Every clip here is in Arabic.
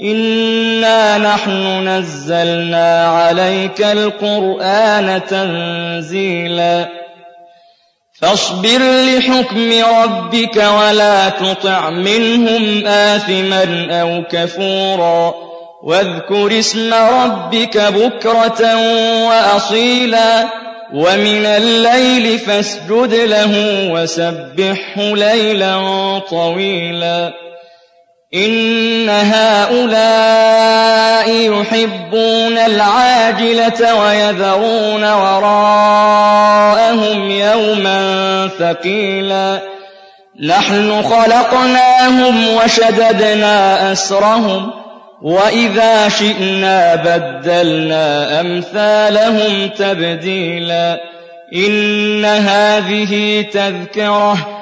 إِنَّا نَحْنُ نَزَّلْنَا عَلَيْكَ الْقُرْآنَ تَنزِيلًا فاصبر لحكم ربك ولا تطع منهم آثما أو كفورا واذكر اسم ربك بكرة وأصيلا ومن الليل فاسجد له وسبحه ليلا طويلا إِنَّ هَٰؤُلَاءِ يُحِبُّونَ الْعَاجِلَةَ وَيَذَرُونَ وَرَاءَهُمْ يَوْمًا ثَقِيلًا. نَّحْنُ خَلَقْنَاهُمْ وَشَدَدْنَا أَسْرَهُمْ وَإِذَا شِئْنَا بَدَّلْنَا أَمْثَالَهُمْ تَبْدِيلًا. إِنَّ هَٰذِهِ تَذْكِرَةٌ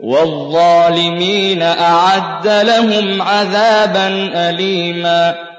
وَالظَّالِمِينَ أَعَدَّ لَهُمْ عَذَابًا أَلِيمًا